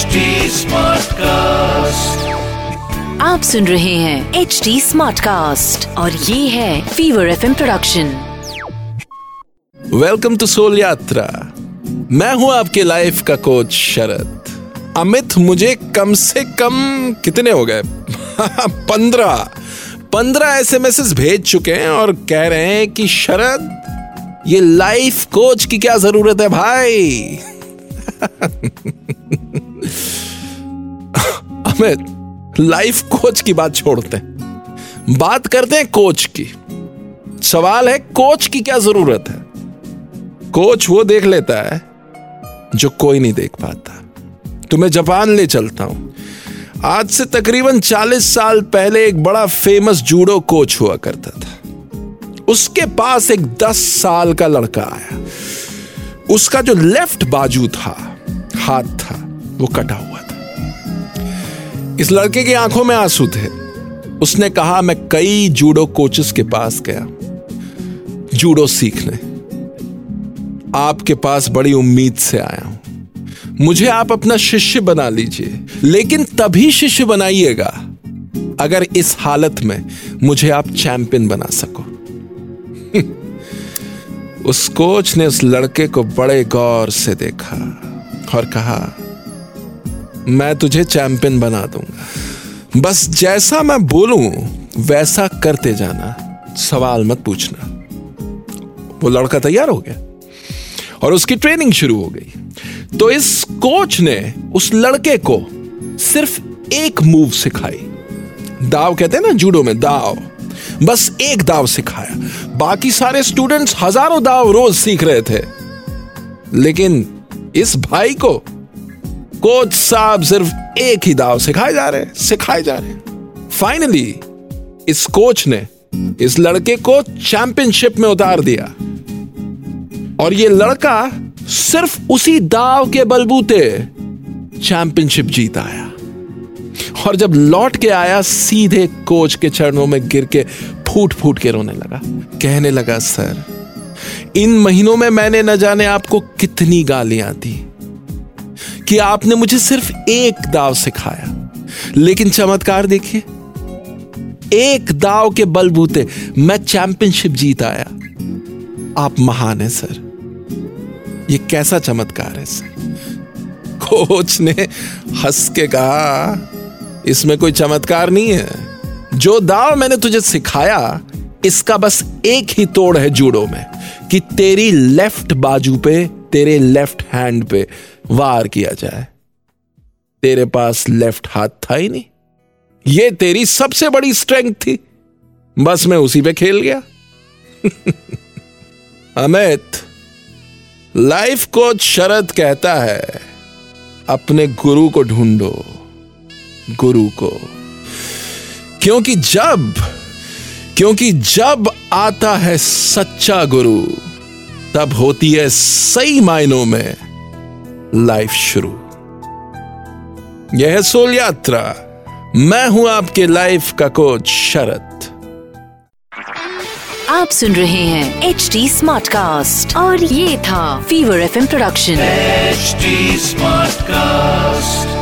HD Smartcast. आप सुन रहे हैं एच डी स्मार्ट कास्ट और ये है fever F production welcome to soul Yatra मैं हूँ आपके लाइफ का कोच शरद। अमित मुझे कम से कम कितने हो गए? पंद्रह। पंद्रह एस एम भेज चुके हैं और कह रहे हैं कि शरद ये लाइफ कोच की क्या ज़रूरत है भाई? अमित लाइफ कोच की बात छोड़ते हैं। बात करते हैं कोच की। सवाल है कोच की क्या ज़रूरत है? कोच वो देख लेता है जो कोई नहीं देख पाता। तुम्हें जापान ले चलता हूँ। आज से तकरीबन 40 साल पहले एक बड़ा फ़ेमस जूडो कोच हुआ करता था। उसके पास एक 10 साल का लड़का आया। उसका जो लेफ़्ट बाजू था, हाथ था, वो कटा हुआ था। इस लड़के की आँखों में आँसू थे। उसने कहा, मैं कई जूडो कोचेस के पास गया, जूडो सीखने। आपके पास बड़ी उम्मीद से आया हूँ। मुझे आप अपना शिष्य बना लीजिए, लेकिन तभी शिष्य बनाइएगा, अगर इस हालत में मुझे आप चैंपियन बना सको। उस कोच ने उस लड़के को बड़े गौर से देखा और कहा, मैं तुझे चैंपियन बना दूँगा। बस जैसा मैं बोलूँ, वैसा करते जाना। सवाल मत पूछना। वो लड़का तैयार हो गया और उसकी ट्रेनिंग शुरू हो गई। तो इस कोच ने उस लड़के को सिर्फ़ एक मूव सिखाई। दाव कहते हैं ना, जूडो में दाव। बस एक दाव सिखाया। बाकी सारे स्टूडेंट्स हज़ारों दाव रोज सीख रहे थे। लेकिन इस भाई को कोच साहब सिर्फ़ एक ही दाव सिखाए जा रहे सिखाए जा रहे फाइनली इस कोच ने इस लड़के को चैंपियनशिप में उतार दिया। और ये लड़का सिर्फ़ उसी दाव के बलबूते चैंपियनशिप जीत आया। और जब लौट के आया, सीधे कोच के चरणों में गिर के फूट फूट के रोने लगा। कहने लगा, सर, इन महीनों में मैंने न जाने आपको कितनी गालियाँ दी। कि आपने मुझे सिर्फ़ एक दाव सिखाया। लेकिन चमत्कार देखिए, एक दाव के बलबूते मैं चैंपियनशिप जीत आया। आप महान है, सर। ये कैसा चमत्कार है, सर? कोच ने हंस के कहा, इसमें कोई चमत्कार नहीं है। जो दाव मैंने तुझे सिखाया, इसका बस एक ही तोड़ है जूडो में, कि तेरी लेफ़्ट बाजू पे, तेरे लेफ़्ट हैंड पे वार किया जाए। तेरे पास लेफ़्ट हाथ था ही नहीं। ये तेरी सबसे बड़ी स्ट्रेंथ थी। बस मैं उसी पे खेल गया। अमित लाइफ कोच शरद कहता है, अपने गुरु को ढूंढो। गुरु को। क्योंकि जब क्योंकि जब आता है सच्चा गुरु तब होती है सही मायनों में लाइफ शुरू। यह है सोल यात्रा। मैं हूँ आपके लाइफ का कोच शरत। आप सुन रहे हैं एच डी स्मार्ट कास्ट और ये था fever FM production H smart Smartcast.